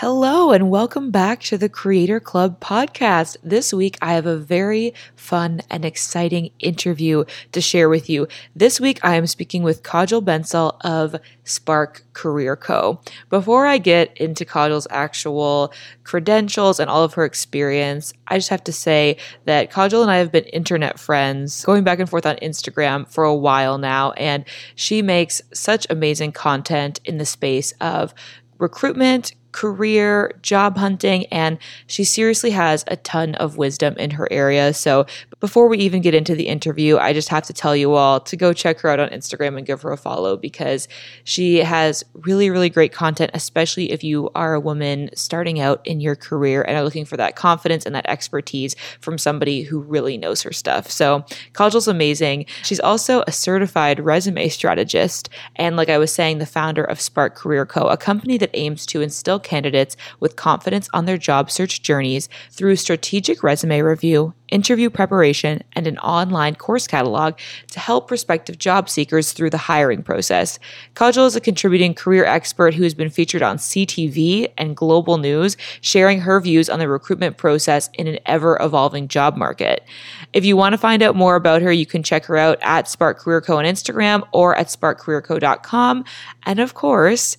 Hello, and welcome back to the Creator Club podcast. This week, I have a very fun and exciting interview to share with you. This week, I am speaking with Kajal Bensal of Spark Career Co. Before I get into Kajal's actual credentials and all of her experience, I just have to say that Kajal and I have been internet friends going back and forth on Instagram for a while now, and she makes such amazing content in the space of recruitment, career, job hunting, and she seriously has a ton of wisdom in her area. So before we even get into the interview, I just have to tell you all to go check her out on Instagram and give her a follow because she has really, really great content, especially if you are a woman starting out in your career and are looking for that confidence and that expertise from somebody who really knows her stuff. So Kajal's amazing. She's also a certified resume strategist. And like I was saying, the founder of Spark Career Co., a company that aims to instill candidates with confidence on their job search journeys through strategic resume review interview preparation, and an online course catalog to help prospective job seekers through the hiring process. Kajal is a contributing career expert who has been featured on CTV and Global News, sharing her views on the recruitment process in an ever evolving job market. If you want to find out more about her, you can check her out at Spark Career Co on Instagram or at sparkcareerco.com. And of course,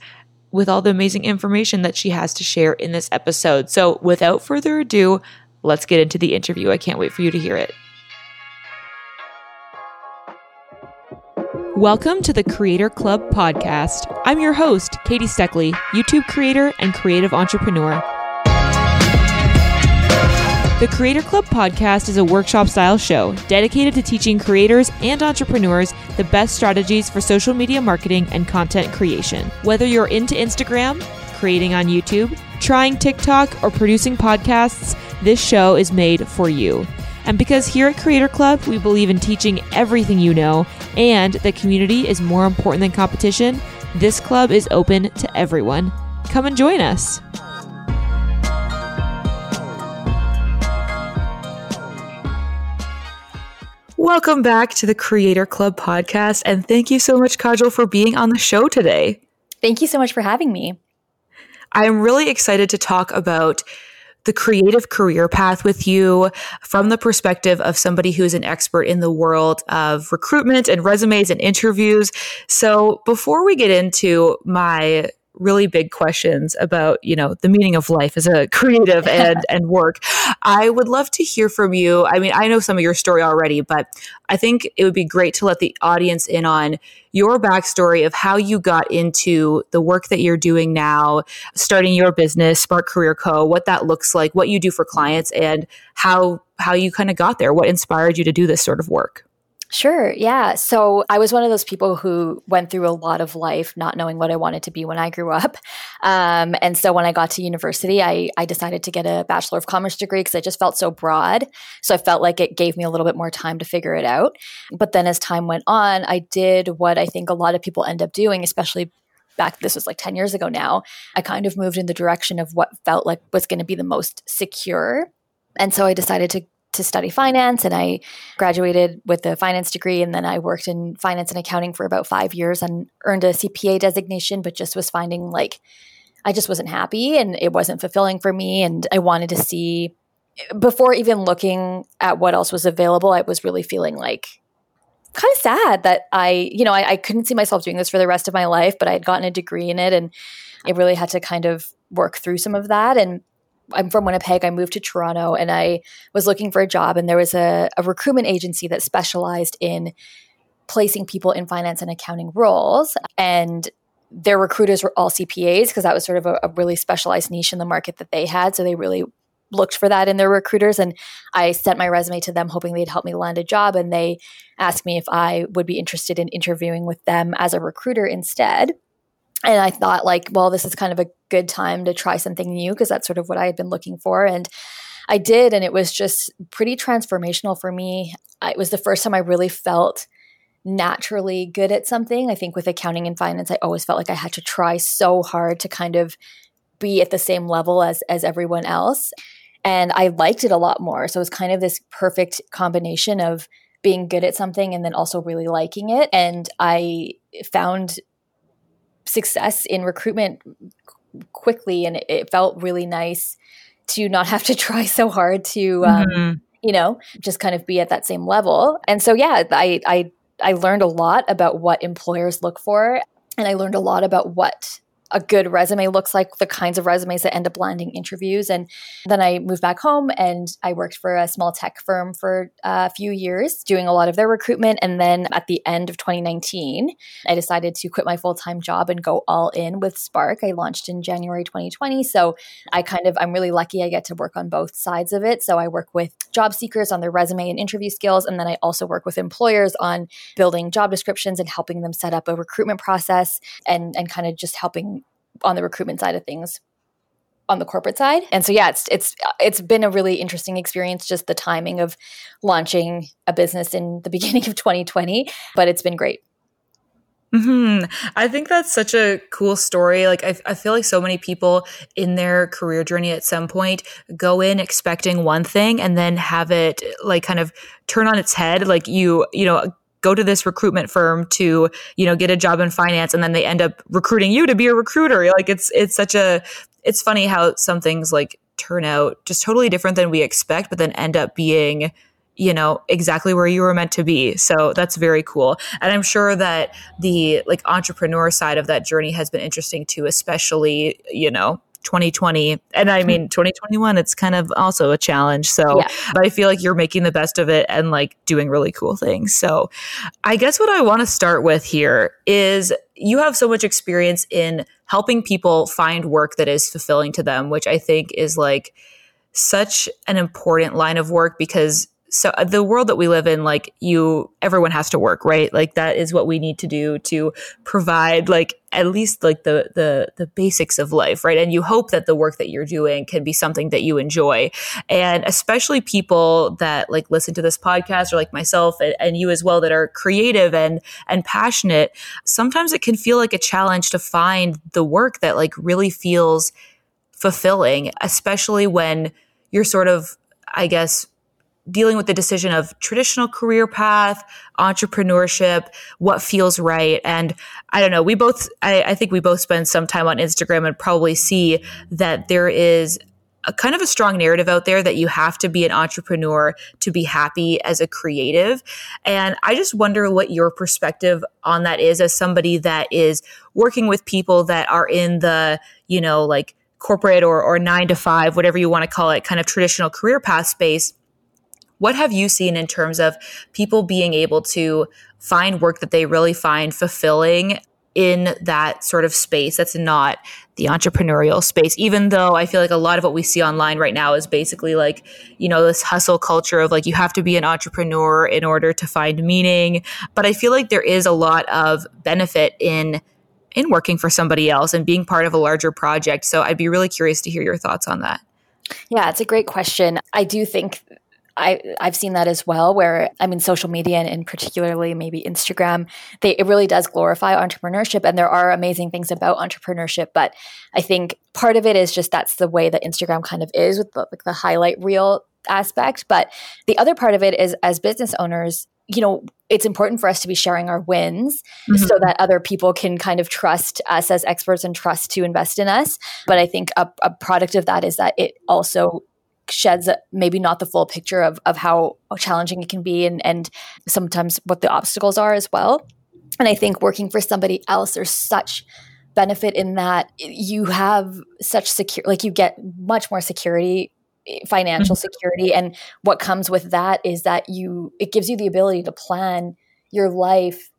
with all the amazing information that she has to share in this episode. So, without further ado, let's get into the interview. I can't wait for you to hear it. Welcome to the Creator Club podcast. I'm your host, Katie Steckley, YouTube creator and creative entrepreneur. The Creator Club podcast is a workshop style show dedicated to teaching creators and entrepreneurs the best strategies for social media marketing and content creation. Whether you're into Instagram, creating on YouTube, trying TikTok, or producing podcasts, this show is made for you. And because here at Creator Club, we believe in teaching everything you know and that community is more important than competition, this club is open to everyone. Come and join us. Welcome back to the Creator Club podcast. And thank you so much, Kajal, for being on the show today. Thank you so much for having me. I'm really excited to talk about the creative career path with you from the perspective of somebody who's an expert in the world of recruitment and resumes and interviews. So before we get into my really big questions about you know the meaning of life as a creative and and work. I would love to hear from you. I mean i know some of your story already but i think it would be great to let the audience in on your backstory of how you got into the work that you're doing now starting your business spark career co. what that looks like what you do for clients and how how you kind of got there what inspired you to do this sort of work Sure. Yeah. So I was one of those people who went through a lot of life not knowing what I wanted to be when I grew up. Um, and so when I got to university, I, I decided to get a Bachelor of Commerce degree because I just felt so broad. So I felt like it gave me a little bit more time to figure it out. But then as time went on, I did what I think a lot of people end up doing, especially back this was like 10 years ago now i kind of moved in the direction of what felt like was going to be the most secure and so I decided to to study finance and I graduated with a finance degree and then I worked in finance and accounting for about 5 years and earned a CPA designation but just was finding like I just wasn't happy and it wasn't fulfilling for me and I wanted to see before even looking at what else was available I was really feeling like kind of sad that I you know I, I couldn't see myself doing this for the rest of my life but I had gotten a degree in it and I really had to kind of work through some of that and I'm from Winnipeg. I moved to Toronto and I was looking for a job, and there was a, a recruitment agency that specialized in placing people in finance and accounting roles. And their recruiters were all CPAs because that was sort of a, a, really specialized niche in the market that they had. So they really looked for that in their recruiters. And I sent my resume to them, hoping they'd help me land a job. And they asked me if I would be interested in interviewing with them as a recruiter instead and I thought like, well, this is kind of a good time to try something new because that's sort of what I had been looking for. And I did, and it was just pretty transformational for me. It was the first time I really felt naturally good at something. I think with accounting and finance, I always felt like I had to try so hard to kind of be at the same level as as everyone else. And I liked it a lot more. So it was kind of this perfect combination of being good at something and then also really liking it. And I found success in recruitment quickly and it, it felt really nice to not have to try so hard to um, mm-hmm. you know just kind of be at that same level and so yeah i i i learned a lot about what employers look for and i learned a lot about what a good resume looks like, the kinds of resumes that end up landing interviews. And then I moved back home and I worked for a small tech firm for a few years, doing a lot of their recruitment. And then at the end of 2019, I decided to quit my full time job and go all in with Spark. I launched in January 2020. So I kind of, I'm really lucky I get to work on both sides of it. So I work with job seekers on their resume and interview skills. And then I also work with employers on building job descriptions and helping them set up a recruitment process and, and kind of just helping on the recruitment side of things on the corporate side. And so yeah, it's it's it's been a really interesting experience just the timing of launching a business in the beginning of 2020, but it's been great. Hmm. I think that's such a cool story. Like, I, I feel like so many people in their career journey at some point go in expecting one thing and then have it like kind of turn on its head. Like, you, you know, go to this recruitment firm to you know get a job in finance and then they end up recruiting you to be a recruiter. Like it's it's such a it's funny how some things like turn out just totally different than we expect but then end up being you know exactly where you were meant to be. So that's very cool. And i'm sure that the like entrepreneur side of that journey has been interesting too especially you know 2020 and i hmm. mean 2021 it's kind of also a challenge. So yeah. but i feel like you're making the best of it and like doing really cool things. So i guess what i want to start with here is you have so much experience in helping people find work that is fulfilling to them which i think is like such an important line of work because so uh, the world that we live in like you everyone has to work right? Like that is what we need to do to provide like at least like the the the basics of life right? And you hope that the work that you're doing can be something that you enjoy. And especially people that like listen to this podcast or like myself and, and you as well that are creative and and passionate sometimes it can feel like a challenge to find the work that like really feels fulfilling especially when you're sort of i guess dealing with the decision of traditional career path, entrepreneurship, what feels right. And I don't know, we both, I, I, think we both spend some time on Instagram and probably see that there is a kind of a strong narrative out there that you have to be an entrepreneur to be happy as a creative. And I just wonder what your perspective on that is as somebody that is working with people that are in the, you know, like corporate or, or nine to five, whatever you want to call it, kind of traditional career path space what have you seen in terms of people being able to find work that they really find fulfilling in that sort of space that's not the entrepreneurial space? Even though i feel like a lot of what we see online right now is basically like you know this hustle culture of like you have to be an entrepreneur in order to find meaning. But i feel like there is a lot of benefit in in working for somebody else and being part of a larger project. So i'd be really curious to hear your thoughts on that. Yeah, it's a great question. I do think I, I've seen that as well, where I mean, social media and, and, particularly maybe Instagram, they, it really does glorify entrepreneurship. And there are amazing things about entrepreneurship. But I think part of it is just that's the way that Instagram kind of is with the, like the highlight reel aspect. But the other part of it is as business owners, you know, it's important for us to be sharing our wins mm-hmm. so that other people can kind of trust us as experts and trust to invest in us. But I think a, a product of that is that it also sheds maybe not the full picture of, of how challenging it can be and, and sometimes what the obstacles are as well. And I think working for somebody else, there's such benefit in that you have such secure, like you get much more security financial mm-hmm. security and what comes with that is that you it gives you the ability to plan your life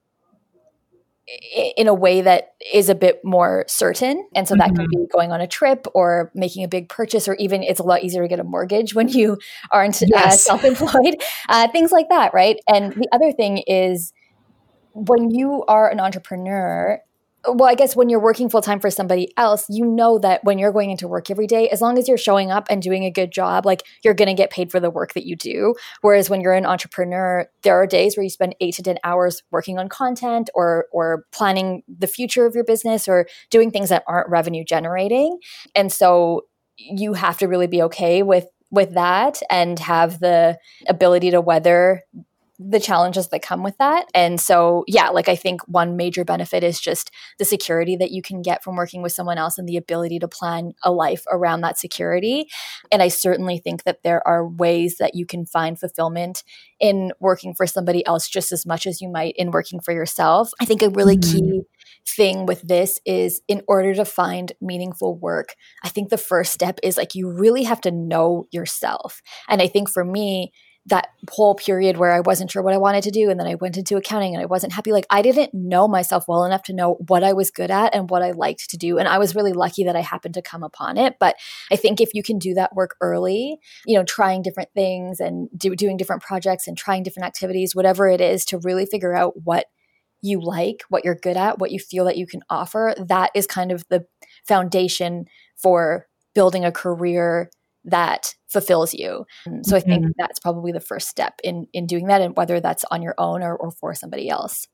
in a way that is a bit more certain. And so that mm-hmm. could be going on a trip or making a big purchase, or even it's a lot easier to get a mortgage when you aren't uh, yes. uh, self employed, uh, things like that, right? And the other thing is when you are an entrepreneur, well, I guess when you're working full time for somebody else, you know that when you're going into work every day, as long as you're showing up and doing a good job, like you're going to get paid for the work that you do. Whereas when you're an entrepreneur, there are days where you spend eight to 10 hours working on content or, or planning the future of your business or doing things that aren't revenue generating. And so you have to really be okay with with that and have the ability to weather the challenges that come with that. And so, yeah, like I think one major benefit is just the security that you can get from working with someone else and the ability to plan a life around that security. And I certainly think that there are ways that you can find fulfillment in working for somebody else just as much as you might in working for yourself. I think a really mm-hmm. key thing with this is in order to find meaningful work, I think the first step is like you really have to know yourself. And I think for me, that whole period where I wasn't sure what I wanted to do. And then I went into accounting and I wasn't happy. Like I didn't know myself well enough to know what I was good at and what I liked to do. And I was really lucky that I happened to come upon it. But I think if you can do that work early, you know, trying different things and do, doing different projects and trying different activities, whatever it is to really figure out what you like, what you're good at, what you feel that you can offer, that is kind of the foundation for building a career that fulfills you. So I think mm-hmm. that's probably the first step in in doing that, and whether that's on your own or, or for somebody else.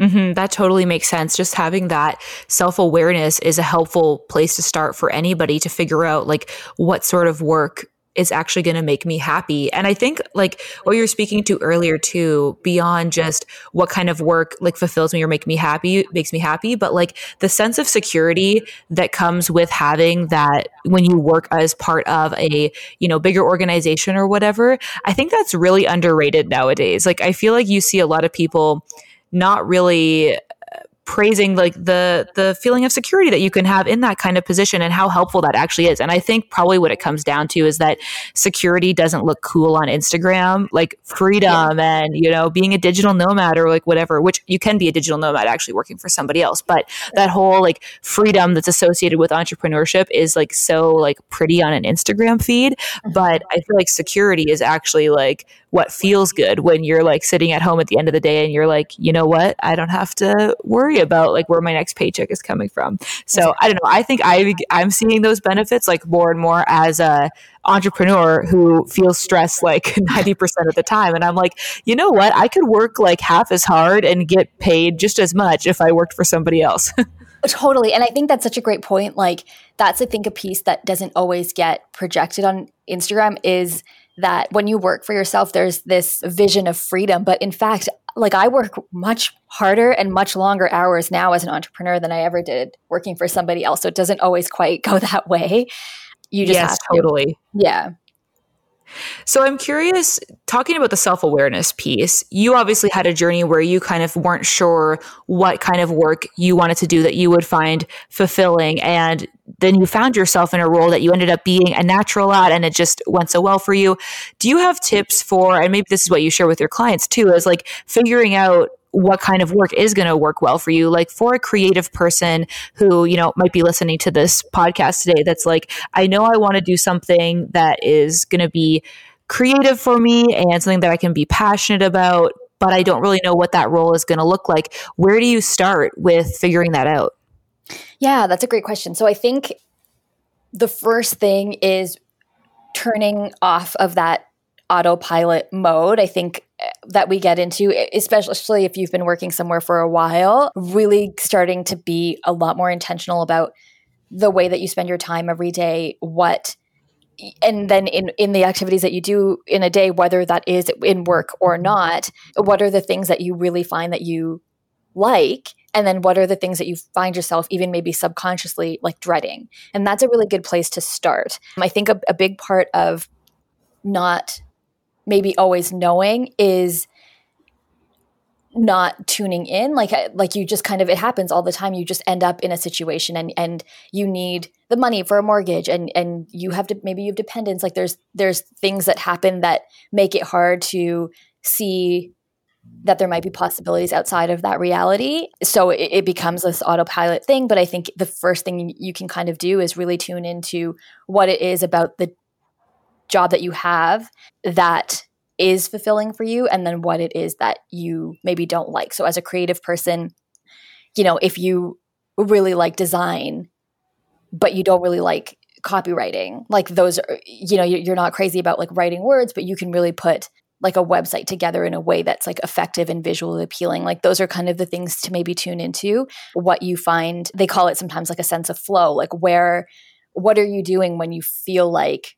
Mm-hmm, that totally makes sense. Just having that self awareness is a helpful place to start for anybody to figure out like what sort of work is actually going to make me happy. And I think like what you're speaking to earlier too, beyond just what kind of work like fulfills me or make me happy, makes me happy, but like the sense of security that comes with having that when you work as part of a, you know, bigger organization or whatever. I think that's really underrated nowadays. Like I feel like you see a lot of people not really praising like the the feeling of security that you can have in that kind of position and how helpful that actually is. And I think probably what it comes down to is that security doesn't look cool on Instagram, like freedom yeah. and you know being a digital nomad or like whatever. Which you can be a digital nomad actually working for somebody else, but that whole like freedom that's associated with entrepreneurship is like so like pretty on an Instagram feed. Mm-hmm. But I feel like security is actually like what feels good when you're like sitting at home at the end of the day and you're like, you know what, I don't have to worry about like where my next paycheck is coming from. So I don't know. I think I I'm seeing those benefits like more and more as a entrepreneur who feels stressed like 90% of the time and I'm like, you know what? I could work like half as hard and get paid just as much if I worked for somebody else. Totally. And I think that's such a great point. Like that's I think a piece that doesn't always get projected on Instagram is that when you work for yourself, there's this vision of freedom. But in fact, like I work much harder and much longer hours now as an entrepreneur than I ever did working for somebody else. So it doesn't always quite go that way. You just yes, totally. Yeah. So I'm curious, talking about the self awareness piece, you obviously had a journey where you kind of weren't sure what kind of work you wanted to do that you would find fulfilling. And then you found yourself in a role that you ended up being a natural at and it just went so well for you. Do you have tips for, and maybe this is what you share with your clients too, is like figuring out what kind of work is going to work well for you. Like for a creative person who you know might be listening to this podcast today that's like i know i want to do something that is going to be creative for me and something that i can be passionate about but i don't really know what that role is going to look like where do you start with figuring that out? Yeah that's a great question. So i think the first thing is turning off of that autopilot mode i think eh, that we get into, especially if you've been working somewhere for a while, really starting to be a lot more intentional about the way that you spend your time every day, what and then in in the activities that you do in a day whether that is in work or not what are the things that you really find that you like? And then what are the things that you find yourself even maybe subconsciously like dreading? And that's a really good place to start. I think a, a big part of not maybe always knowing is not tuning in. Like like you just kind of it happens all the time. You just end up in a situation and and you need the money for a mortgage and and you have to maybe you have dependents. Like there's there's things that happen that make it hard to see that there might be possibilities outside of that reality. So it, it becomes this autopilot thing. But i think the first thing you can kind of do is really tune into what it is about the job that you have that is fulfilling for you and then what it is that you maybe don't like. So as a creative person, you know, if you really like design but you don't really like copywriting, like those are, you know, you're not crazy about like writing words, but you can really put like a website together in a way that's like effective and visually appealing. Like those are kind of the things to maybe tune into. What you find, they call it sometimes like a sense of flow, like where what are you doing when you feel like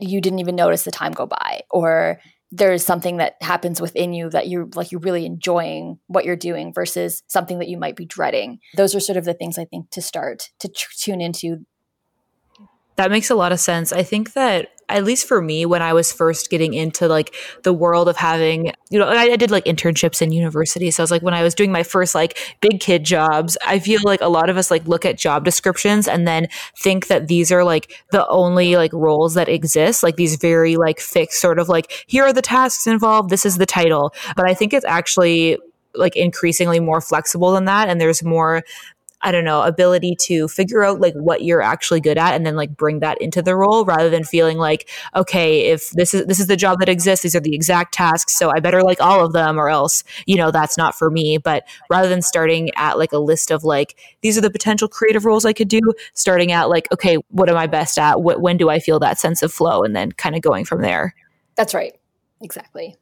you didn't even notice the time go by or there's something that happens within you that you're like you're really enjoying what you're doing versus something that you might be dreading. Those are sort of the things I think to start to tune into. That makes a lot of sense. I think that at least for me, when I was first getting into like the world of having, you know, I, I, did like internships in university. So I was like, when I was doing my first like big kid jobs, I feel like a lot of us like look at job descriptions and then think that these are like the only like roles that exist, like these very like fixed sort of like, here are the tasks involved, this is the title. But I think it's actually like increasingly more flexible than that and there's more I don't know, ability to figure out like what you're actually good at and then like bring that into the role rather than feeling like, okay, if this is this is the job that exists, these are the exact tasks, so I better like all of them or else, you know, that's not for me. But rather than starting at like a list of like, these are the potential creative roles I could do, starting at like, okay, what am I best at? What when do I feel that sense of flow? And then kind of going from there. That's right. Exactly.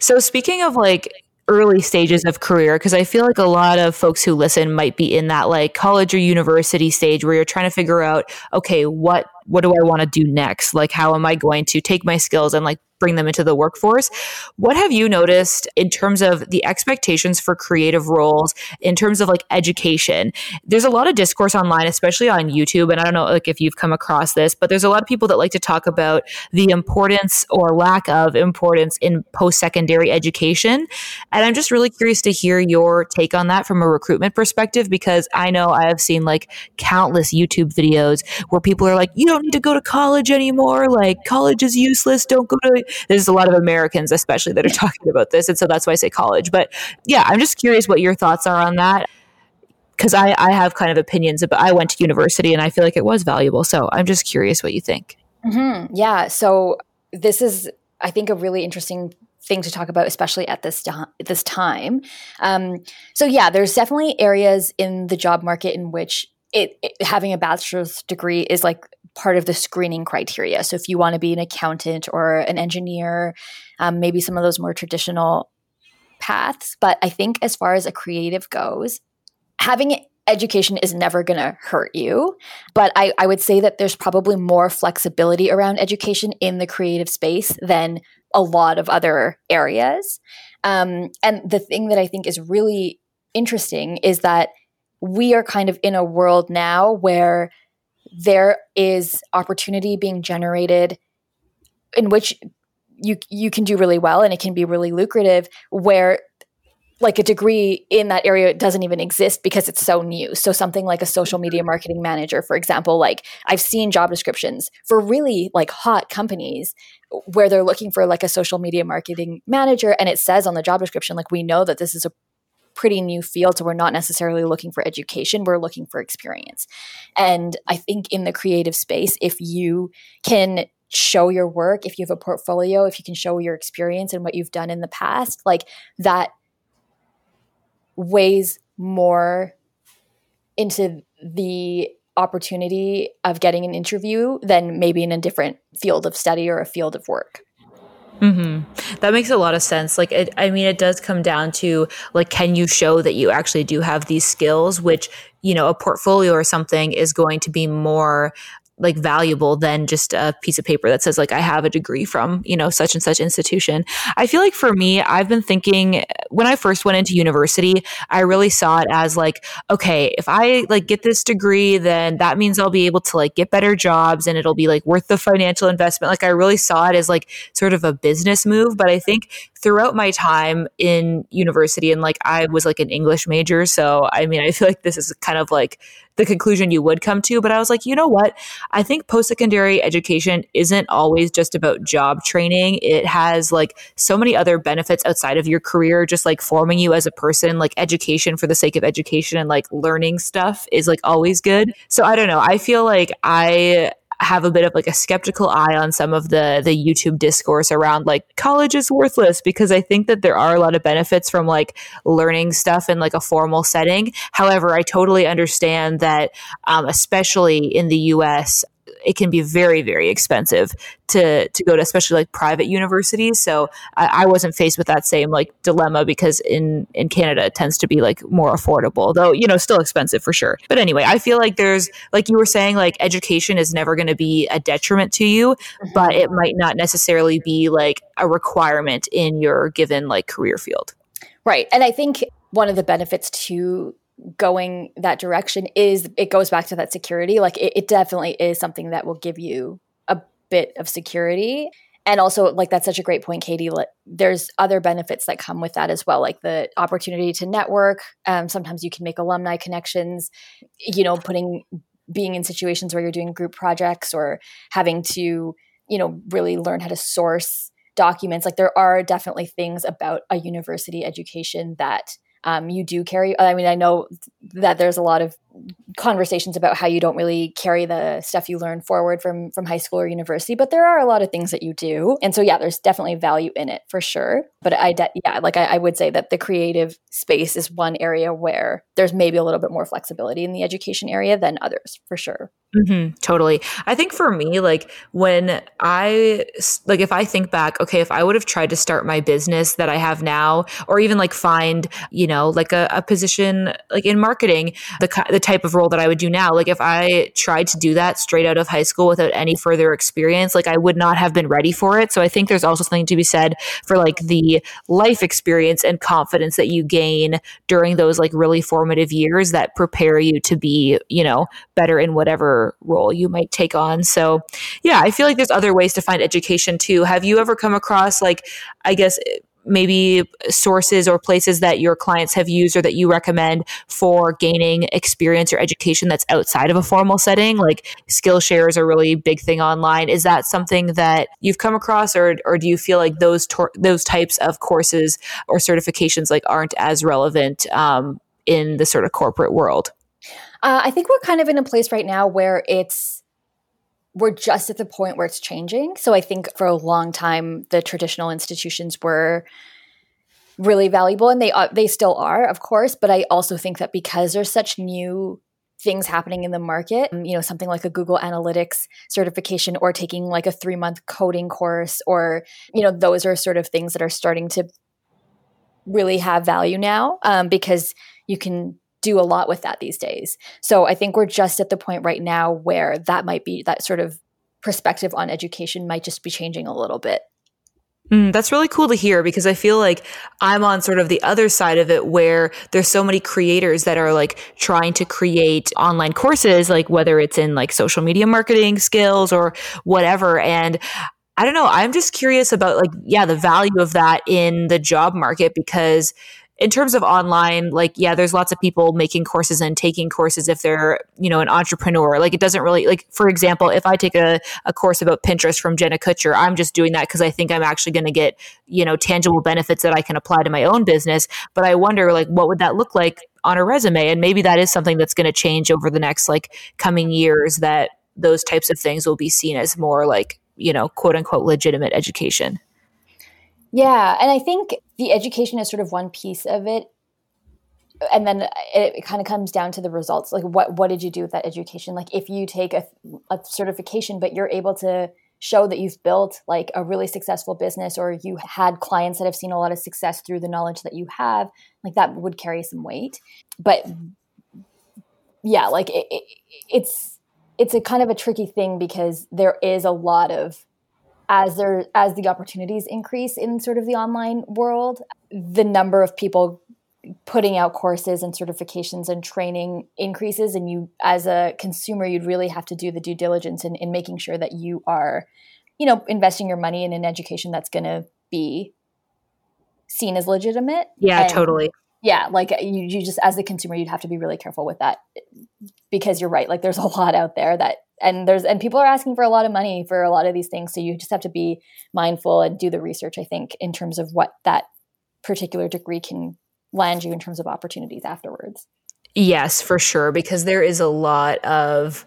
So speaking of like early stages of career because I feel like a lot of folks who listen might be in that like college or university stage where you're trying to figure out okay what what do I want to do next like how am I going to take my skills and like bring them into the workforce. What have you noticed in terms of the expectations for creative roles, in terms of like education? There's a lot of discourse online, especially on YouTube. And I don't know like if you've come across this, but there's a lot of people that like to talk about the importance or lack of importance in post secondary education. And I'm just really curious to hear your take on that from a recruitment perspective, because I know I have seen like countless YouTube videos where people are like, you don't need to go to college anymore. Like college is useless. Don't go to there's a lot of Americans, especially, that are talking about this. And so that's why I say college. But yeah, I'm just curious what your thoughts are on that. Because I, I have kind of opinions about, I went to university and I feel like it was valuable. So I'm just curious what you think. Mm-hmm. Yeah. So this is, I think, a really interesting thing to talk about, especially at this this time. Um, so yeah, there's definitely areas in the job market in which it, it, having a bachelor's degree is like part of the screening criteria. So if you want to be an accountant or an engineer, um, maybe some of those more traditional paths. But I think as far as a creative goes, having education is never going to hurt you. But I, I would say that there's probably more flexibility around education in the creative space than a lot of other areas. Um, and the thing that I think is really interesting is that we are kind of in a world now where there is opportunity being generated in which you you can do really well and it can be really lucrative where like a degree in that area doesn't even exist because it's so new. So something like a social media mm-hmm. marketing manager, for example, like I've seen job descriptions for really like hot companies where they're looking for like a social media marketing manager and it says on the job description like we know that this is a pretty new field. So we're not necessarily looking for education, we're looking for experience. And I think in the creative space, if you can show your work, if you have a portfolio, if you can show your experience and what you've done in the past, like that weighs more into the opportunity of getting an interview than maybe in a different field of study or a field of work. Mm-hmm. That makes a lot of sense. Like, it, I mean, it does come down to like, can you show that you actually do have these skills, which you know, a portfolio or something is going to be more like valuable than just a piece of paper that says like I have a degree from, you know, such and such institution. I feel like for me, I've been thinking when I first went into university, I really saw it as like, okay, if I like get this degree, then that means I'll be able to like get better jobs and it'll be like worth the financial investment. Like I really saw it as like sort of a business move, but I think throughout my time in university and like I was like an English major, so I mean, I feel like this is kind of like the conclusion you would come to. But I was like, you know what? I think post secondary education isn't always just about job training. It has like so many other benefits outside of your career, just like forming you as a person. Like education for the sake of education and like learning stuff is like always good. So I don't know. I feel like I have a bit of like a skeptical eye on some of the the YouTube discourse around like college is worthless because I think that there are a lot of benefits from like learning stuff in like a formal setting. However, I totally understand that um, especially in the US it can be very, very expensive to to go to especially like private universities. So I, I wasn't faced with that same like dilemma because in in Canada it tends to be like more affordable, though you know still expensive for sure. But anyway, I feel like there's like you were saying, like education is never going to be a detriment to you, mm-hmm. but it might not necessarily be like a requirement in your given like career field. Right, and I think one of the benefits to going that direction is it goes back to that security. Like it, it definitely is something that will give you a bit of security. And also like that's such a great point katie there's other benefits that come with that as well like the opportunity to network. Um, sometimes you can make alumni connections you know putting being in situations where you're doing group projects or having to you know really learn how to source documents. Like there are definitely things about a university education that um, you do carry. I mean, I know that there's a lot of conversations about how you don't really carry the stuff you learn forward from from high school or university, but there are a lot of things that you do, and so yeah, there's definitely value in it for sure. But I, de- yeah, like I, I would say that the creative space is one area where there's maybe a little bit more flexibility in the education area than others for sure. Mm-hmm, totally. I think for me, like when I, like if I think back, okay, if I would have tried to start my business that I have now, or even like find, you know, like a, a position like in marketing, the, the type of role that I would do now, like if I tried to do that straight out of high school without any further experience, like I would not have been ready for it. So I think there's also something to be said for like the life experience and confidence that you gain during those like really formative years that prepare you to be, you know, better in whatever role you might take on. So, yeah, I feel like there's other ways to find education too. Have you ever come across, like, I guess, maybe sources or places that your clients have used or that you recommend for gaining experience or education that's outside of a formal setting like skillshare is a really big thing online. Is that something that you've come across or, or do you feel like those tor- those types of courses or certifications like aren't as relevant um, in the sort of corporate world? Uh, I think we're kind of in a place right now where it's we're just at the point where it's changing. So I think for a long time the traditional institutions were really valuable, and they uh, they still are, of course. But I also think that because there's such new things happening in the market, you know, something like a Google Analytics certification or taking like a three month coding course, or you know, those are sort of things that are starting to really have value now um, because you can do a lot with that these days. So I think we're just at the point right now where that might be that sort of perspective on education might just be changing a little bit. Mm, that's really cool to hear because I feel like I'm on sort of the other side of it where there's so many creators that are like trying to create online courses, like whether it's in like social media marketing skills or whatever. And I don't know, I'm just curious about like, yeah, the value of that in the job market because in terms of online, like, yeah, there's lots of people making courses and taking courses if they're, you know, an entrepreneur. Like, it doesn't really, like, for example, if I take a, a course about Pinterest from Jenna Kutcher, I'm just doing that because I think I'm actually going to get, you know, tangible benefits that I can apply to my own business. But I wonder, like, what would that look like on a resume? And maybe that is something that's going to change over the next, like, coming years that those types of things will be seen as more, like, you know, quote unquote legitimate education. Yeah. And I think the education is sort of one piece of it. And then it, it kind of comes down to the results. Like, what, what did you do with that education? Like, if you take a, a certification, but you're able to show that you've built like a really successful business or you had clients that have seen a lot of success through the knowledge that you have, like that would carry some weight. But yeah, like it, it, it's, it's a kind of a tricky thing because there is a lot of as there as the opportunities increase in sort of the online world, the number of people putting out courses and certifications and training increases and you as a consumer you'd really have to do the due diligence in, in making sure that you are you know investing your money in an education that's going to be seen as legitimate yeah and, totally yeah like uh, you, you just as a consumer you'd have to be really careful with that because you're right like there's a lot out there that and there's and people are asking for a lot of money for a lot of these things so you just have to be mindful and do the research i think in terms of what that particular degree can land you in terms of opportunities afterwards. Yes for sure because there is a lot of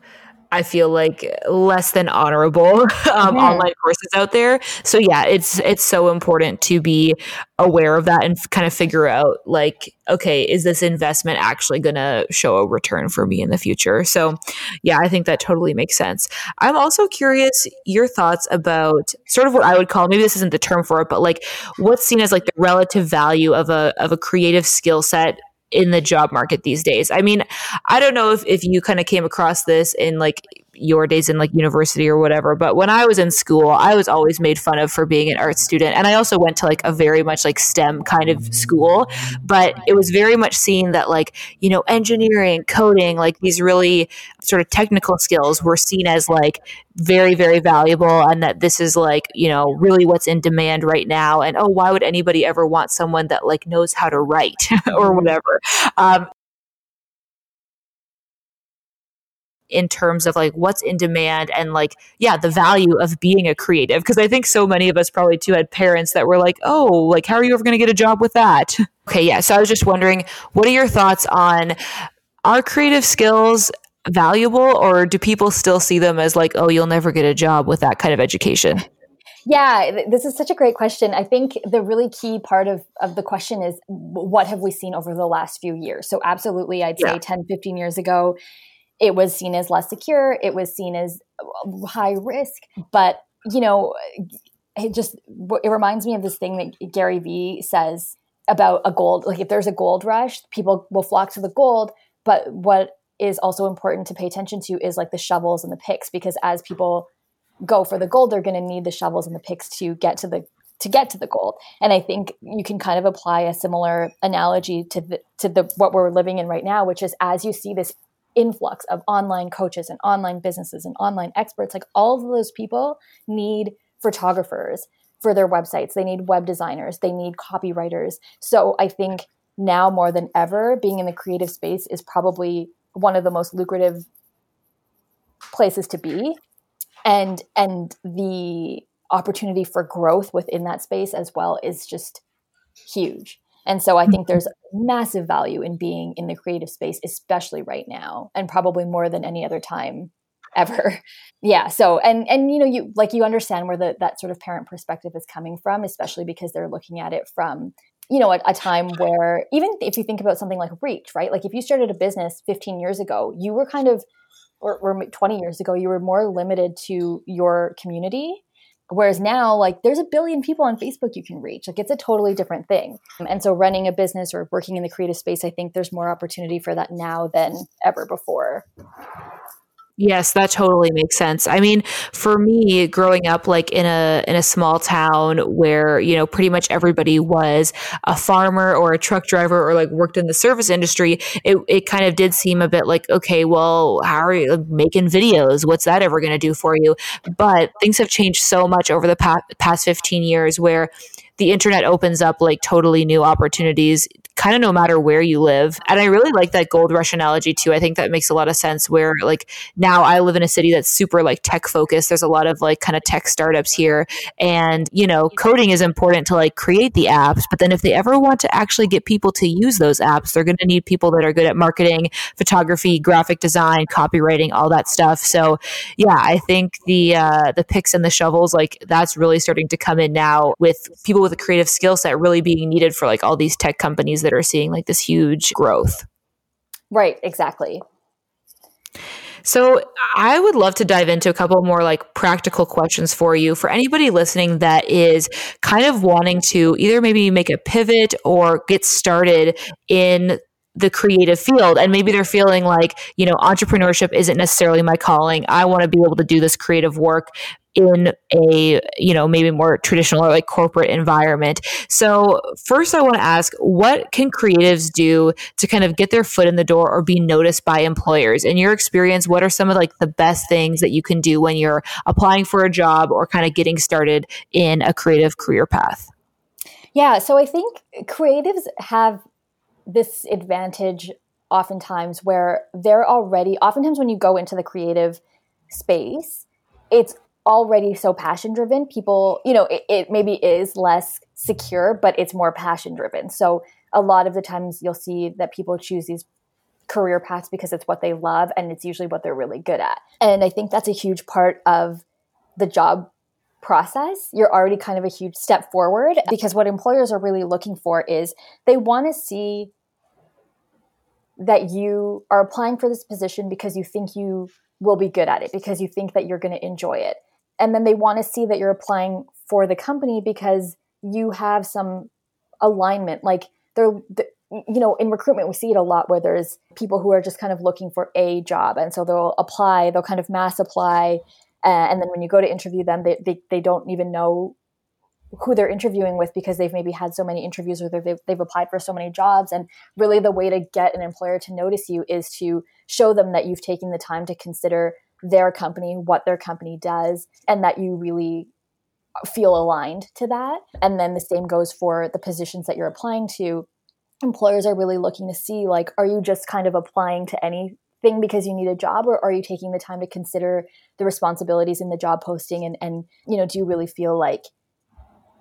I feel like less than honorable um, mm-hmm. online courses out there. So yeah, it's it's so important to be aware of that and kind of figure out like, okay, is this investment actually going to show a return for me in the future? So yeah, I think that totally makes sense. I'm also curious your thoughts about sort of what I would call maybe this isn't the term for it, but like what's seen as like the relative value of a of a creative skill set in the job market these days. I mean, I don't know if, if you kind of came across this in like your days in like university or whatever. But when I was in school, I was always made fun of for being an art student. And I also went to like a very much like STEM kind of school, but it was very much seen that like, you know, engineering, coding, like these really sort of technical skills were seen as like very, very valuable and that this is like, you know, really what's in demand right now. And oh, why would anybody ever want someone that like knows how to write or whatever? Um, in terms of like what's in demand and like yeah the value of being a creative because i think so many of us probably too had parents that were like oh like how are you ever going to get a job with that okay yeah so i was just wondering what are your thoughts on are creative skills valuable or do people still see them as like oh you'll never get a job with that kind of education yeah, this is such a great question. I think the really key part of, of the question is what have we seen over the last few years? So, absolutely, I'd say yeah. 10, 15 years ago, it was seen as less secure it was seen as uh, high risk but you know it just it reminds me of this thing that gary vee says about a gold like if there's a gold rush people will flock to the gold but what is also important to pay attention to is like the shovels and the picks because as people go for the gold they're going to need the shovels and the picks to get to the to get to the gold. And i think you can kind of apply a similar analogy to the to the what we're living in right now which is as you see this influx of online coaches and online businesses and online experts. Like all of those people need photographers for their websites. They need web designers. They need copywriters. So i think now more than ever being in the creative space is probably one of the most lucrative places to be. And and the opportunity for growth within that space as well is just huge and so I think mm-hmm. there's massive value in being in the creative space, especially right now, and probably more than any other time ever. yeah. So and and you know, you like you understand where the that sort of parent perspective is coming from, especially because they're looking at it from you know a, a, time where even if you think about something like reach right like if you started a business 15 years ago you were kind of or, or 20 years ago you were more limited to your community Whereas now, like, there's a billion people on Facebook you can reach. Like, it's a totally different thing. And so, running a business or working in the creative space, I think there's more opportunity for that now than ever before. Yes, that totally makes sense. I mean, for me, growing up like in a in a small town where, you know, pretty much everybody was a farmer or a truck driver or like worked in the service industry, it, it kind of did seem a bit like, okay, well, how are you making videos? What's that ever going to do for you? But things have changed so much over the past, past 15 years where the internet opens up like totally new opportunities kind of no matter where you live. And I really like that gold rush analogy too. I think that makes a lot of sense where like now I live in a city that's super like tech focused. There's a lot of like kind of tech startups here and you know, coding is important to like create the apps, but then if they ever want to actually get people to use those apps, they're going to need people that are good at marketing, photography, graphic design, copywriting, all that stuff. So, yeah, I think the uh the picks and the shovels like that's really starting to come in now with people with a creative skill set really being needed for like all these tech companies that are seeing like this huge growth. Right, exactly. So, I would love to dive into a couple more like practical questions for you. For anybody listening that is kind of wanting to either maybe make a pivot or get started in the creative field and maybe they're feeling like you know entrepreneurship isn't necessarily my calling i want to be able to do this creative work in a you know maybe more traditional or like corporate environment. So first i want to ask what can creatives do to kind of get their foot in the door or be noticed by employers? In your experience what are some of like the best things that you can do when you're applying for a job or kind of getting started in a creative career path? Yeah so i think creatives have this advantage oftentimes where they're already oftentimes when you go into the creative space it's already so passion driven people you know it, it, maybe is less secure but it's more passion driven so a lot of the times you'll see that people choose these career paths because it's what they love and it's usually what they're really good at. And I think that's a huge part of the job process. You're already kind of a huge step forward because what employers are really looking for is they want to see that you are applying for this position because you think you will be good at it, because you think that you're going to enjoy it. And then they want to see that you're applying for the company because you have some alignment. Like they're, the, you know, in recruitment, we see it a lot where there's people who are just kind of looking for a job. And so they'll apply, they'll kind of mass apply. Uh, and then when you go to interview them, they, they, they don't even know who they're interviewing with because they've maybe had so many interviews or they've, they've applied for so many jobs. And really, the way to get an employer to notice you is to show them that you've taken the time to consider their company, what their company does, and that you really feel aligned to that. And then the same goes for the positions that you're applying to. Employers are really looking to see like, are you just kind of applying to anything because you need a job or are you taking the time to consider the responsibilities in the job posting and, and you know, do you really feel like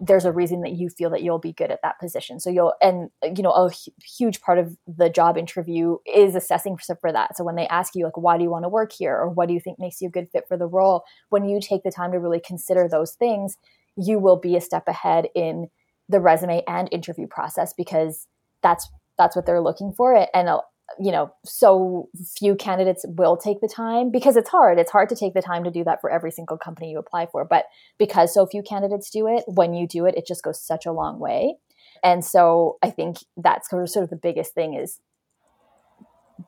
there's a reason that you feel that you'll be good at that position. So you'll, and you know, a huge part of the job interview is assessing for, that. So when they ask you, like, why do you want to work here? Or what do you think makes you a good fit for the role? When you take the time to really consider those things, you will be a step ahead in the resume and interview process because that's, that's what they're looking for. It and uh, you know, so few candidates will take the time because it's hard. It's hard to take the time to do that for every single company you apply for. But because so few candidates do it, when you do it, it just goes such a long way. And so I think that's sort of the biggest thing is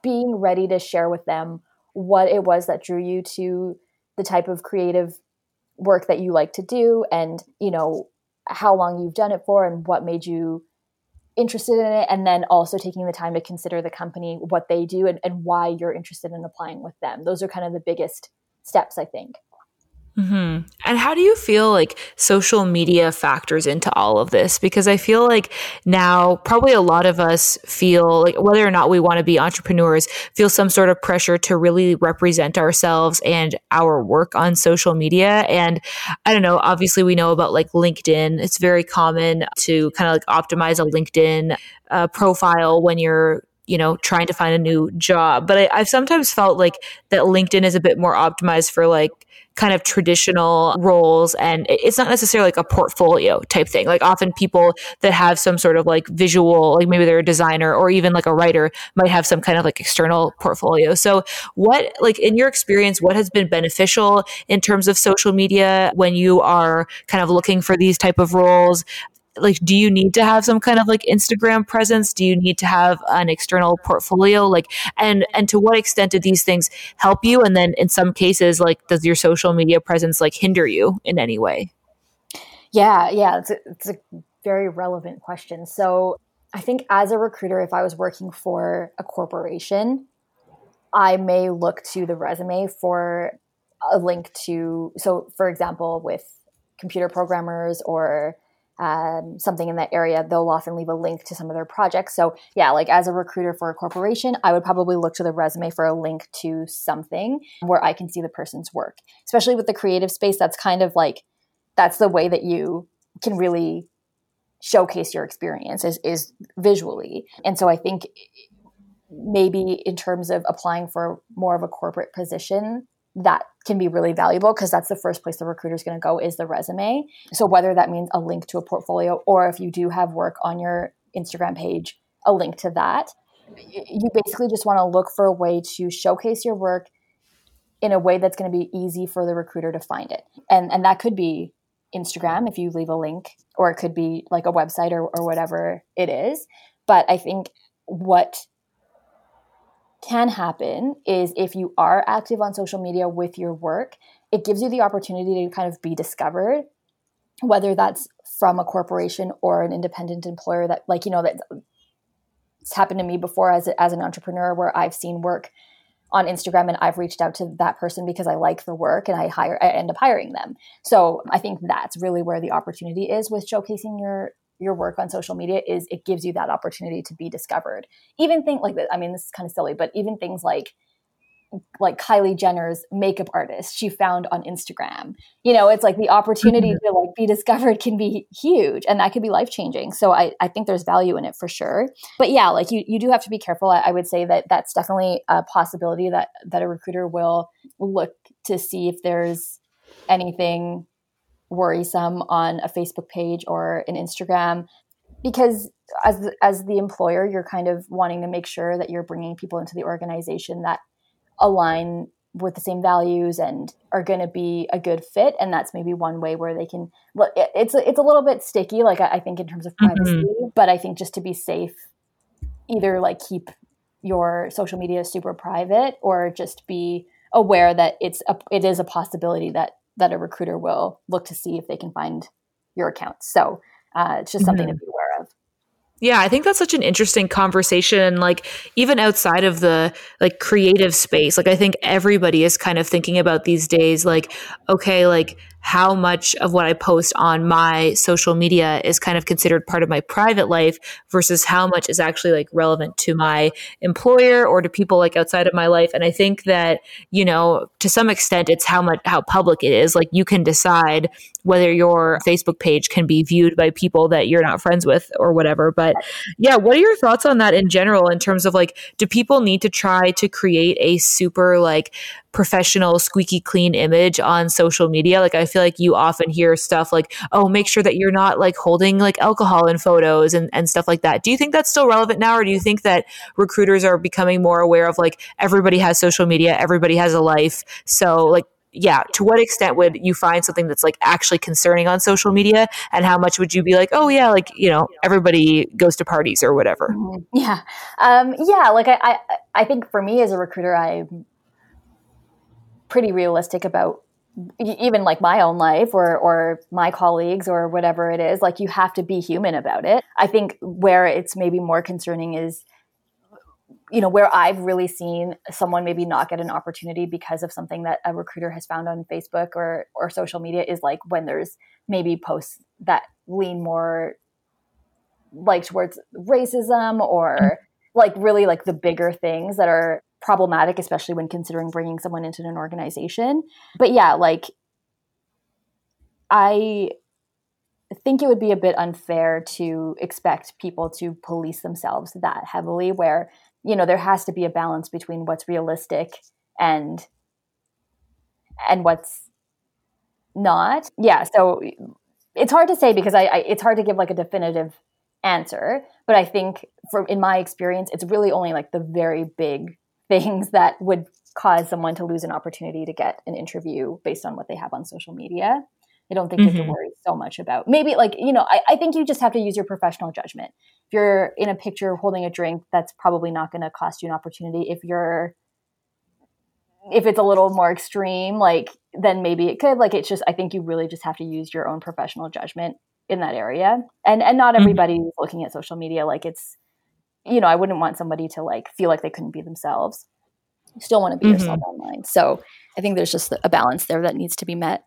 being ready to share with them what it was that drew you to the type of creative work that you like to do and, you know, how long you've done it for and what made you interested in it and then also taking the time to consider the company what they do and, and why you're interested in applying with them. Those are kind of the biggest steps i think Mm-hmm. And how do you feel like social media factors into all of this? Because I feel like now probably a lot of us feel like whether or not we want to be entrepreneurs, feel some sort of pressure to really represent ourselves and our work on social media. And I don't know, obviously we know about like LinkedIn. It's very common to kind of like optimize a LinkedIn uh, profile when you're you know, trying to find a new job. But I, I've sometimes felt like that LinkedIn is a bit more optimized for like kind of traditional roles and it's not necessarily like a portfolio type thing. Like often people that have some sort of like visual like maybe they're a designer or even like a writer might have some kind of like external portfolio. So what like in your experience what has been beneficial in terms of social media when you are kind of looking for these type of roles like do you need to have some kind of like instagram presence? Do you need to have an external portfolio? Like and and to what extent do these things help you? And then in some cases like does your social media presence like hinder you in any way? Yeah yeah it's a, it's a very relevant question. So i think as a recruiter if i was working for a corporation i may look to the resume for a link to so for example with computer programmers or um, something in that area, they'll often leave a link to some of their projects. So, yeah, like as a recruiter for a corporation, I would probably look to the resume for a link to something where I can see the person's work. Especially with the creative space, that's kind of like that's the way that you can really showcase your experience is, is visually. And so I think maybe in terms of applying for more of a corporate position, that can be really valuable because that's the first place the recruiter is going to go is the resume. So whether that means a link to a portfolio or if you do have work on your Instagram page, a link to that, you basically just want to look for a way to showcase your work in a way that's going to be easy for the recruiter to find it. And and that could be Instagram if you leave a link or it could be like a website or, or whatever it is. But I think what can happen is if you are active on social media with your work, it gives you the opportunity to kind of be discovered, whether that's from a corporation or an independent employer that, like, you know, that it's happened to me before as, as an entrepreneur where I've seen work on Instagram and I've reached out to that person because I like the work and I hire I end up hiring them. So I think that's really where the opportunity is with showcasing your your work on social media is it gives you that opportunity to be discovered. Even think like that. I mean, this is kind of silly, but even things like like Kylie Jenner's makeup artist she found on Instagram. You know, it's like the opportunity mm-hmm. to like be discovered can be huge and that could be life changing. So I, I think there's value in it for sure. But yeah, like you, you do have to be careful. I, I would say that that's definitely a possibility that, that a recruiter will look to see if there's anything worrisome on a Facebook page or an Instagram because as as the employer you're kind of wanting to make sure that you're bringing people into the organization that align with the same values and are going to be a good fit and that's maybe one way where they can Well, it's it's a little bit sticky like i, think in terms of privacy mm-hmm. but i think just to be safe either like keep your social media super private or just be aware that it's a, it is a possibility that that a recruiter will look to see if they can find your account so uh, it's just something mm-hmm. to be aware of yeah, I think that's such an interesting conversation. Like, even outside of the like creative space, like, I think everybody is kind of thinking about these days, like, okay, like, how much of what I post on my social media is kind of considered part of my private life versus how much is actually like relevant to my employer or to people like outside of my life. And I think that, you know, to some extent, it's how much, how public it is. Like you can decide whether your Facebook page can be viewed by people that you're not friends with or whatever. But yeah, what are your thoughts on that in general in terms of like, do people need to try to create a super like professional, squeaky clean image on social media. Like I feel like you often hear stuff like, oh, make sure that you're not like holding like alcohol in photos and, and stuff like that. Do you think that's still relevant now? Or do you think that recruiters are becoming more aware of like everybody has social media, everybody has a life. So like yeah, to what extent would you find something that's like actually concerning on social media and how much would you be like, oh yeah, like, you know, everybody goes to parties or whatever. Mm-hmm. Yeah. Um, yeah. Like I, I, I think for me as a recruiter, I pretty realistic about even like my own life or or my colleagues or whatever it is like you have to be human about it i think where it's maybe more concerning is you know where i've really seen someone maybe not get an opportunity because of something that a recruiter has found on facebook or or social media is like when there's maybe posts that lean more like towards racism or mm-hmm. like really like the bigger things that are problematic, especially when considering bringing someone into an organization. But yeah, like I think it would be a bit unfair to expect people to police themselves that heavily, where, you know, there has to be a balance between what's realistic and and what's not. Yeah, so it's hard to say because I, I it's hard to give like a definitive answer, but I think from in my experience, it's really only like the very big things that would cause someone to lose an opportunity to get an interview based on what they have on social media. I don't think mm-hmm. you have to mm-hmm. worry so much about maybe like, you know, I, I think you just have to use your professional judgment. If you're in a picture holding a drink, that's probably not going to cost you an opportunity. If you're, if it's a little more extreme, like, then maybe it could. Like, it's just, I think you really just have to use your own professional judgment in that area. And, and not mm-hmm. everybody mm-hmm. looking at social media. Like, it's, you know, I wouldn't want somebody to like feel like they couldn't be themselves. You still want to be mm-hmm. yourself online. So I think there's just a balance there that needs to be met.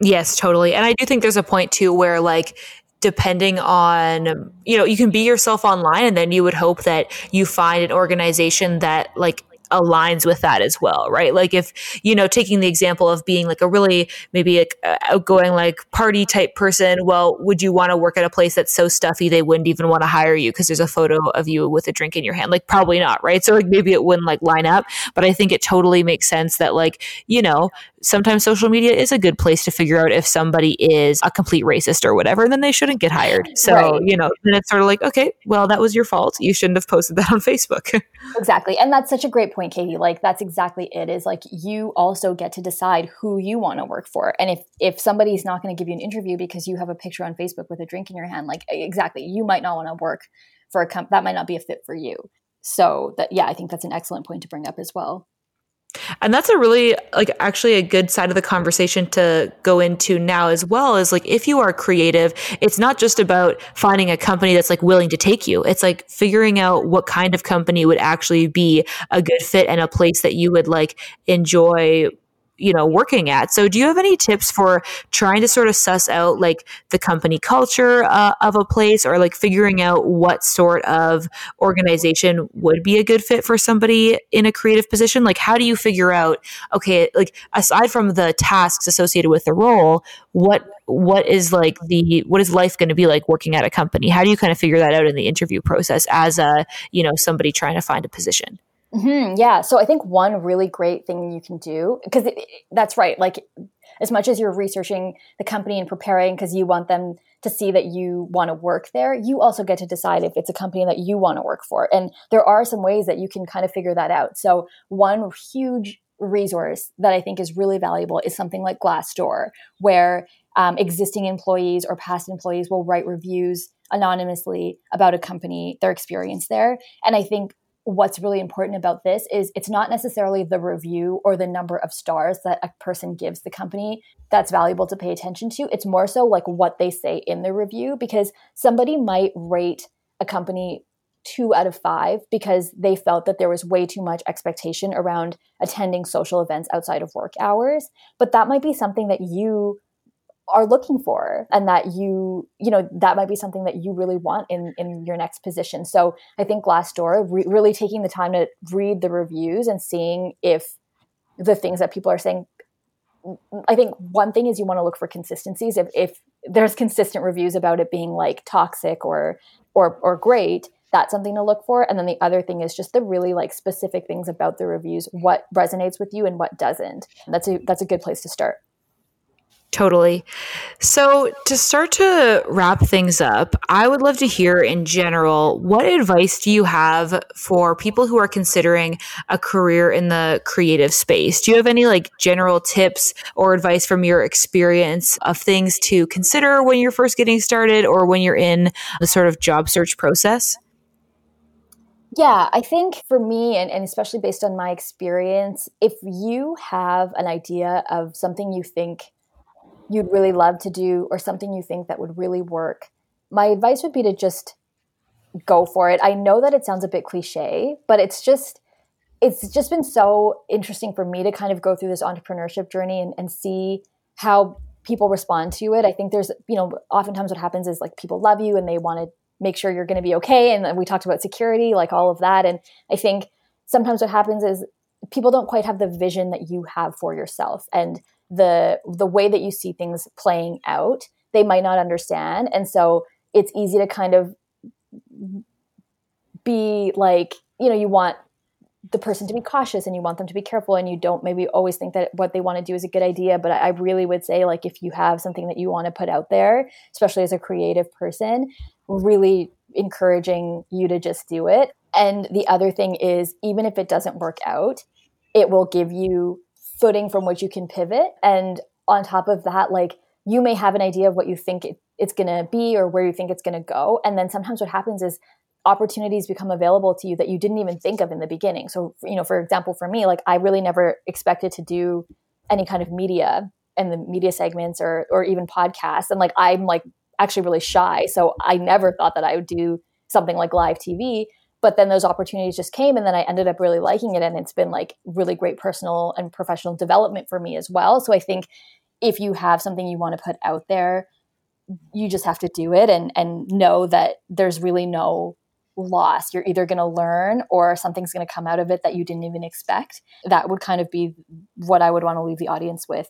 Yes, totally. And I do think there's a point too where like depending on you know you can be yourself online and then you would hope that you find an organization that like aligns with that as well, right? Like if, you know, taking the example of being like a really maybe like outgoing like party type person, well, would you want to work at a place that's so stuffy they wouldn't even want to hire you because there's a photo of you with a drink in your hand? Like probably not, right? So like maybe it wouldn't like line up, but I think it totally makes sense that like, you know, sometimes social media is a good place to figure out if somebody is a complete racist or whatever, and then they shouldn't get hired. So, right. you know, then it's sort of like, okay, well, that was your fault. You shouldn't have posted that on Facebook. exactly. And that's such a great point, Katie. Like that's exactly it is like you also get to decide who you want to work for. And if if somebody's not going to give you an interview because you have a picture on Facebook with a drink in your hand, like exactly, you might not want to work for a company that might not be a fit for you. So that yeah, I think that's an excellent point to bring up as well. And that's a really like actually a good side of the conversation to go into now as well is like if you are creative, it's not just about finding a company that's like willing to take you. It's like figuring out what kind of company would actually be a good fit and a place that you would like enjoy you know working at. So do you have any tips for trying to sort of suss out like the company culture uh, of a place or like figuring out what sort of organization would be a good fit for somebody in a creative position? Like how do you figure out okay like aside from the tasks associated with the role what what is like the what is life going to be like working at a company? How do you kind of figure that out in the interview process as a you know somebody trying to find a position Mm-hmm, yeah. So I think one really great thing you can do, because that's right. Like, as much as you're researching the company and preparing because you want them to see that you want to work there, you also get to decide if it's a company that you want to work for. And there are some ways that you can kind of figure that out. So, one huge resource that I think is really valuable is something like Glassdoor, where um, existing employees or past employees will write reviews anonymously about a company, their experience there. And I think what's really important about this is it's not necessarily the review or the number of stars that a person gives the company that's valuable to pay attention to. It's more so like what they say in the review because somebody might rate a company two out of five because they felt that there was way too much expectation around attending social events outside of work hours. But that might be something that you are looking for and that you you know that might be something that you really want in in your next position. So i think glassdoor re- really taking the time to read the reviews and seeing if the things that people are saying i think one thing is you want to look for consistencies. If if there's consistent reviews about it being like toxic or or or great that's something to look for. And then the other thing is just the really like specific things about the reviews what resonates with you and what doesn't. That's a that's a good place to start Totally. So, to start to wrap things up, I would love to hear in general what advice do you have for people who are considering a career in the creative space? Do you have any like general tips or advice from your experience of things to consider when you're first getting started or when you're in the sort of job search process? Yeah, I think for me, and, and especially based on my experience, if you have an idea of something you think you'd really love to do or something you think that would really work, my advice would be to just go for it. I know that it sounds a bit cliche, but it's just it's just been so interesting for me to kind of go through this entrepreneurship journey and, and see how people respond to it. I think there's, you know, oftentimes what happens is like people love you and they want to make sure you're going to be okay. And we talked about security, like all of that. And I think sometimes what happens is people don't quite have the vision that you have for yourself. And the the way that you see things playing out they might not understand. And so it's easy to kind of be like you know you want the person to be cautious and you want them to be careful and you don't maybe always think that what they want to do is a good idea. But i really would say like if you have something that you want to put out there especially as a creative person really encouraging you to just do it. And the other thing is even if it doesn't work out it will give you footing from which you can pivot. And on top of that, like you may have an idea of what you think it, it's going to be or where you think it's going to go. And then sometimes what happens is opportunities become available to you that you didn't even think of in the beginning. So, you know, for example, for me, like I really never expected to do any kind of media and the media segments or or even podcasts. And like I'm like actually really shy. So I never thought that I would do something like live TV but then those opportunities just came and then i ended up really liking it and it's been like really great personal and professional development for me as well. So i think if you have something you want to put out there you just have to do it and and know that there's really no loss. You're either going to learn or something's going to come out of it that you didn't even expect. That would kind of be what i would want to leave the audience with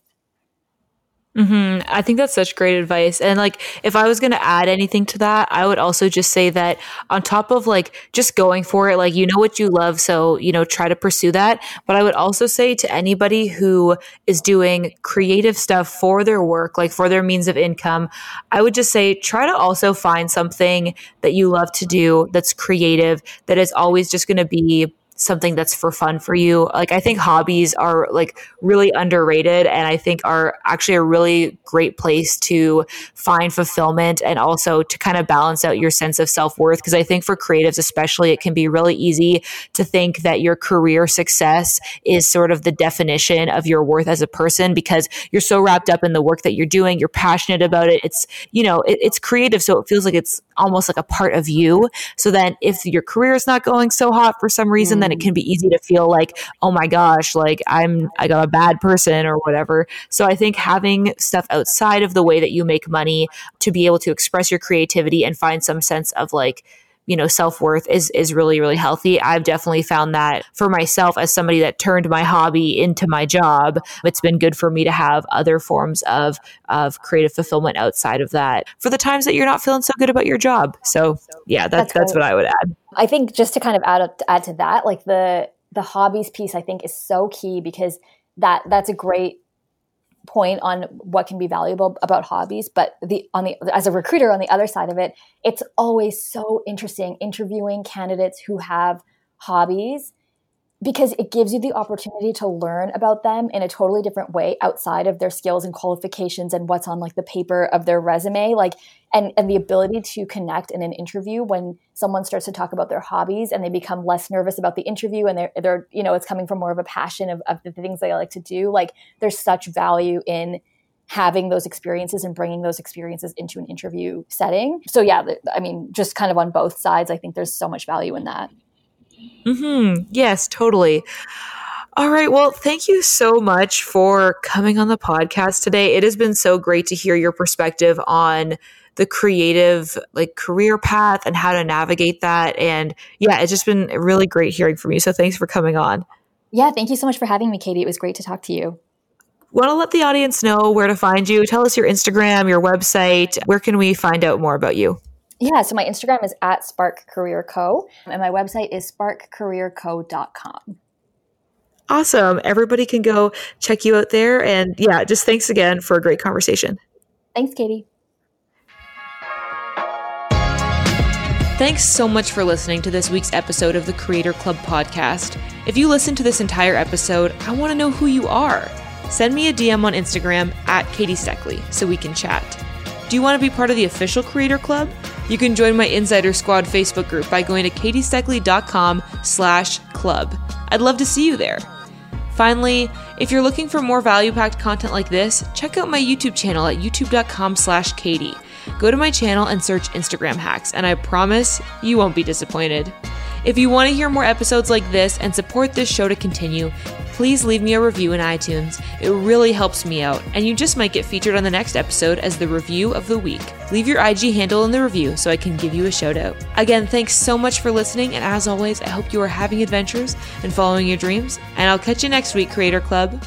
Mm-hmm. I think that's such great advice. And like, if I was going to add anything to that, I would also just say that on top of like just going for it, like, you know what you love. So, you know, try to pursue that. But I would also say to anybody who is doing creative stuff for their work, like for their means of income, I would just say try to also find something that you love to do that's creative, that is always just going to be something that's for fun for you. Like I think hobbies are like really underrated and I think are actually a really great place to find fulfillment and also to kind of balance out your sense of self-worth because I think for creatives especially it can be really easy to think that your career success is sort of the definition of your worth as a person because you're so wrapped up in the work that you're doing, you're passionate about it. It's, you know, it, it's creative so it feels like it's almost like a part of you. So then if your career is not going so hot for some reason, mm then it can be easy to feel like, oh my gosh, like I'm I got a bad person or whatever. So I think having stuff outside of the way that you make money to be able to express your creativity and find some sense of like you know self-worth is is really really healthy. I've definitely found that for myself as somebody that turned my hobby into my job it's been good for me to have other forms of of creative fulfillment outside of that for the times that you're not feeling so good about your job. So yeah that's that's, that's what i would add. I think just to kind of add add to that like the the hobbies piece i think is so key because that that's a great point on what can be valuable about hobbies but the on the as a recruiter on the other side of it it's always so interesting interviewing candidates who have hobbies because it gives you the opportunity to learn about them in a totally different way outside of their skills and qualifications and what's on like the paper of their resume like and and the ability to connect in an interview when someone starts to talk about their hobbies and they become less nervous about the interview and they're they're you know it's coming from more of a passion of, of the things they like to do like there's such value in having those experiences and bringing those experiences into an interview setting. So yeah i mean just kind of on both sides i think there's so much value in that Mm-hmm. Yes, totally. All right. Well, thank you so much for coming on the podcast today. It has been so great to hear your perspective on the creative like career path and how to navigate that. And yeah, it's just been really great hearing from you. So thanks for coming on. Yeah, thank you so much for having me, Katie. It was great to talk to you. Want to let the audience know where to find you? Tell us your Instagram, your website. Where can we find out more about you? Yeah, so my Instagram is at Spark Career Co. and my website is sparkcareerco.com. Awesome. Everybody can go check you out there. And yeah, just thanks again for a great conversation. Thanks, Katie. Thanks so much for listening to this week's episode of the Creator Club podcast. If you listen to this entire episode, I want to know who you are. Send me a DM on Instagram at Katie Steckley so we can chat. Do you want to be part of the official Creator Club? You can join my Insider Squad Facebook group by going to katiesteckley.com slash club. I'd love to see you there. Finally, if you're looking for more value-packed content like this, check out my YouTube channel at youtube.com slash Katie. Go to my channel and search Instagram hacks, and I promise you won't be disappointed. If you want to hear more episodes like this and support this show to continue, please leave me a review in iTunes. It really helps me out, and you just might get featured on the next episode as the review of the week. Leave your IG handle in the review so I can give you a shout out. Again, thanks so much for listening, and as always, I hope you are having adventures and following your dreams. And I'll catch you next week, Creator Club.